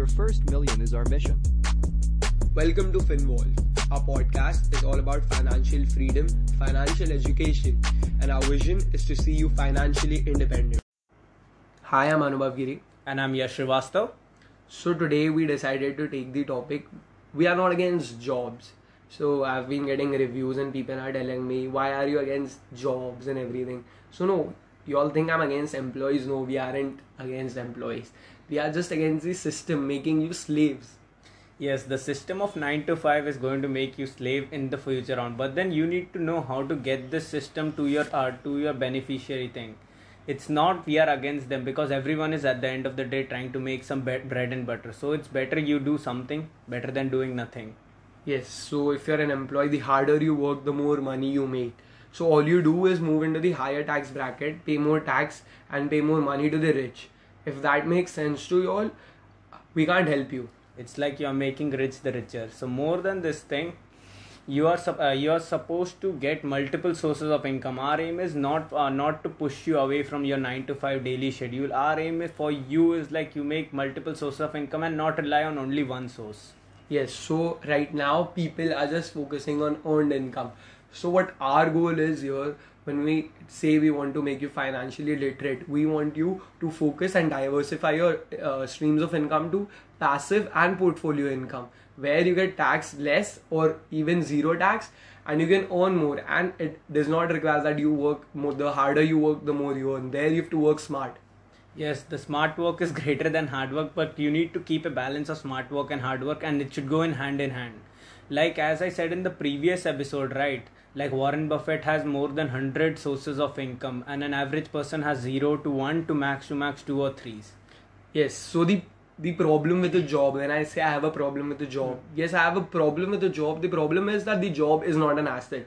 your first million is our mission. Welcome to FinVolve. Our podcast is all about financial freedom, financial education, and our vision is to see you financially independent. Hi, I'm Anubhav Giri. And I'm Yash Srivastav. So today we decided to take the topic. We are not against jobs. So I've been getting reviews and people are telling me, why are you against jobs and everything? So no, you all think I'm against employees. No, we aren't against employees. We are just against the system making you slaves. Yes, the system of 9 to 5 is going to make you slave in the future on. But then you need to know how to get this system to your uh, to your beneficiary thing. It's not we are against them because everyone is at the end of the day trying to make some be- bread and butter. So it's better you do something better than doing nothing. Yes, so if you're an employee, the harder you work, the more money you make. So all you do is move into the higher tax bracket, pay more tax, and pay more money to the rich. If that makes sense to you all, we can't help you. It's like you're making rich the richer. So more than this thing, you are uh, you are supposed to get multiple sources of income. Our aim is not uh, not to push you away from your nine to five daily schedule. Our aim is for you is like you make multiple sources of income and not rely on only one source. Yes, so right now people are just focusing on earned income. So what our goal is here when we say we want to make you financially literate, we want you to focus and diversify your uh, streams of income to passive and portfolio income, where you get taxed less or even zero tax, and you can earn more. And it does not require that you work more. The harder you work, the more you earn. There you have to work smart. Yes, the smart work is greater than hard work, but you need to keep a balance of smart work and hard work, and it should go in hand in hand. Like as I said in the previous episode, right? Like Warren Buffett has more than 100 sources of income, and an average person has 0 to 1 to max to max 2 or 3s. Yes, so the the problem with the job, when I say I have a problem with the job, hmm. yes, I have a problem with the job. The problem is that the job is not an asset.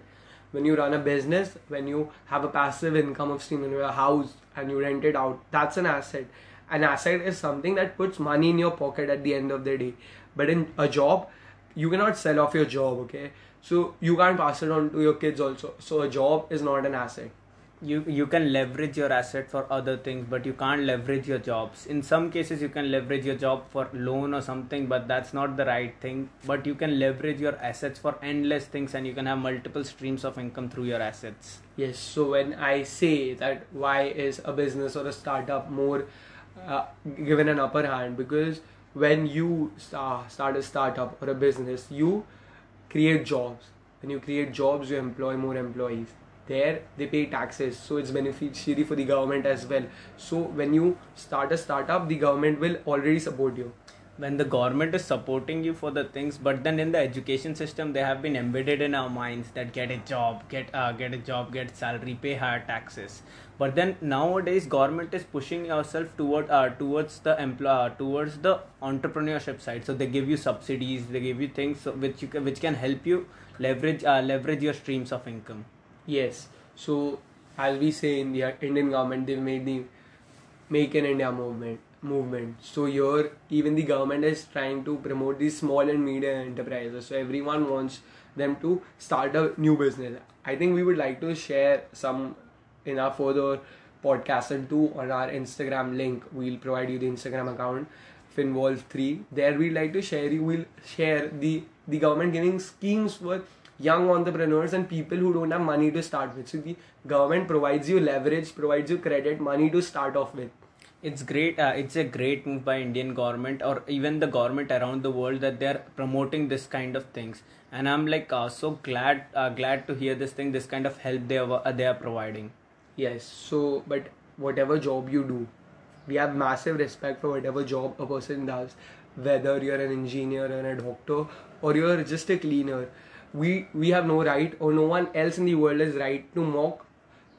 When you run a business, when you have a passive income of stream in your house and you rent it out, that's an asset. An asset is something that puts money in your pocket at the end of the day. But in a job, you cannot sell off your job, okay? So you can't pass it on to your kids also. So a job is not an asset. You you can leverage your asset for other things but you can't leverage your jobs. In some cases you can leverage your job for loan or something but that's not the right thing. But you can leverage your assets for endless things and you can have multiple streams of income through your assets. Yes so when i say that why is a business or a startup more uh, given an upper hand? Because when you start, start a startup or a business you create jobs. When you create jobs you employ more employees. There they pay taxes so it's beneficiary for the government as well. So when you start a startup the government will already support you when the government is supporting you for the things but then in the education system they have been embedded in our minds that get a job get uh, get a job get salary pay higher taxes but then nowadays government is pushing yourself toward uh, towards the employ uh, towards the entrepreneurship side so they give you subsidies they give you things which you can, which can help you leverage uh, leverage your streams of income Yes. So as we say in the Indian government, they've made the Make in India movement. Movement. So here, even the government is trying to promote these small and medium enterprises. So everyone wants them to start a new business. I think we would like to share some in our further podcast and two on our Instagram link. We'll provide you the Instagram account Finvolve3. There we'd like to share you will share the the government giving schemes for young entrepreneurs and people who don't have money to start with. So the government provides you leverage, provides you credit, money to start off with. It's great. Uh, it's a great move by Indian government or even the government around the world that they're promoting this kind of things. And I'm like uh, so glad, uh, glad to hear this thing. This kind of help they are they are providing. Yes. So, but whatever job you do, we have massive respect for whatever job a person does, whether you're an engineer or a doctor or you're just a cleaner we we have no right or no one else in the world is right to mock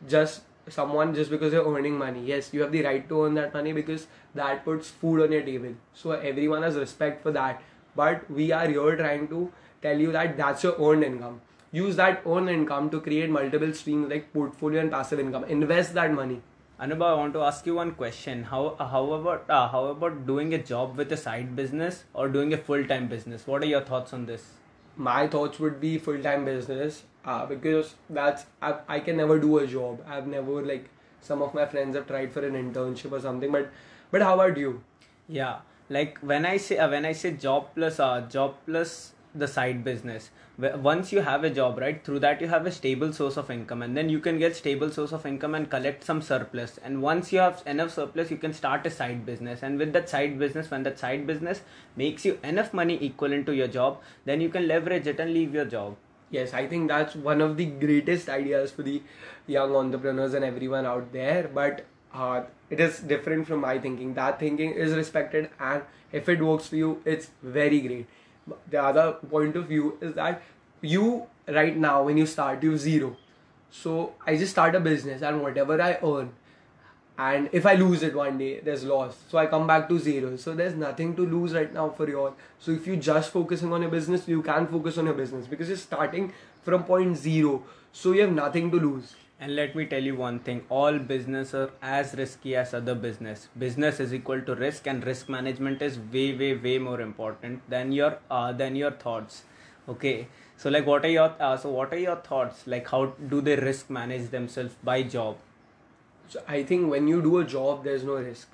just someone just because they're earning money. Yes you have the right to earn that money because that puts food on your table. So everyone has respect for that. But we are here trying to tell you that that's your earned income. Use that earned income to create multiple streams like portfolio and passive income. Invest that money. Anubhav, I want to ask you one question. How how about uh, how about doing a job with a side business or doing a full time business? What are your thoughts on this? my thoughts would be full time business uh, because that's I, I can never do a job. I've never like some of my friends have tried for an internship or something, but but how about you? Yeah, like when i say uh, when i say job plus uh, job plus the side business once you have a job right through that you have a stable source of income and then you can get stable source of income and collect some surplus and once you have enough surplus you can start a side business and with that side business when that side business makes you enough money equivalent to your job then you can leverage it and leave your job Yes, I think that's one of the greatest ideas for the young entrepreneurs and everyone out there. But uh, it is different from my thinking. That thinking is respected, and if it works for you, it's very great. The other point of view is that you, right now, when you start, you zero. So I just start a business, and whatever I earn, and if I lose it one day, there's loss. So I come back to zero. So there's nothing to lose right now for you all. So if you're just focusing on your business, you can focus on your business because you're starting from point zero. So you have nothing to lose. And let me tell you one thing all business are as risky as other business. Business is equal to risk, and risk management is way, way, way more important than your uh, than your thoughts. Okay, so like, what are your uh, so what are your thoughts? Like, how do they risk manage themselves by job? So I think when you do a job, there's no risk.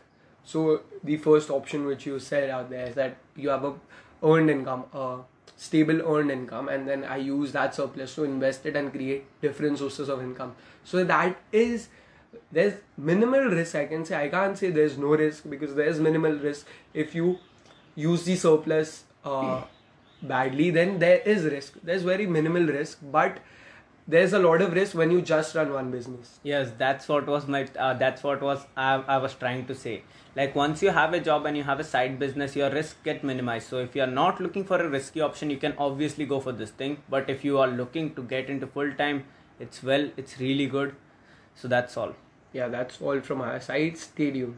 So the first option which you said out there is that you have a earned income, a stable earned income, and then I use that surplus to invest it and create different sources of income. So that is there's minimal risk. I can say I can't say there's no risk because there's minimal risk. If you use the surplus uh, badly, then there is risk. There's very minimal risk, but there's a lot of risk when you just run one business. Yes, that's what was my uh, that's what was I, I was trying to say. Like once you have a job and you have a side business, your risk get minimized. So if you are not looking for a risky option, you can obviously go for this thing. But if you are looking to get into full time, it's well, it's really good. So that's all. Yeah, that's all from our side. Stay tuned.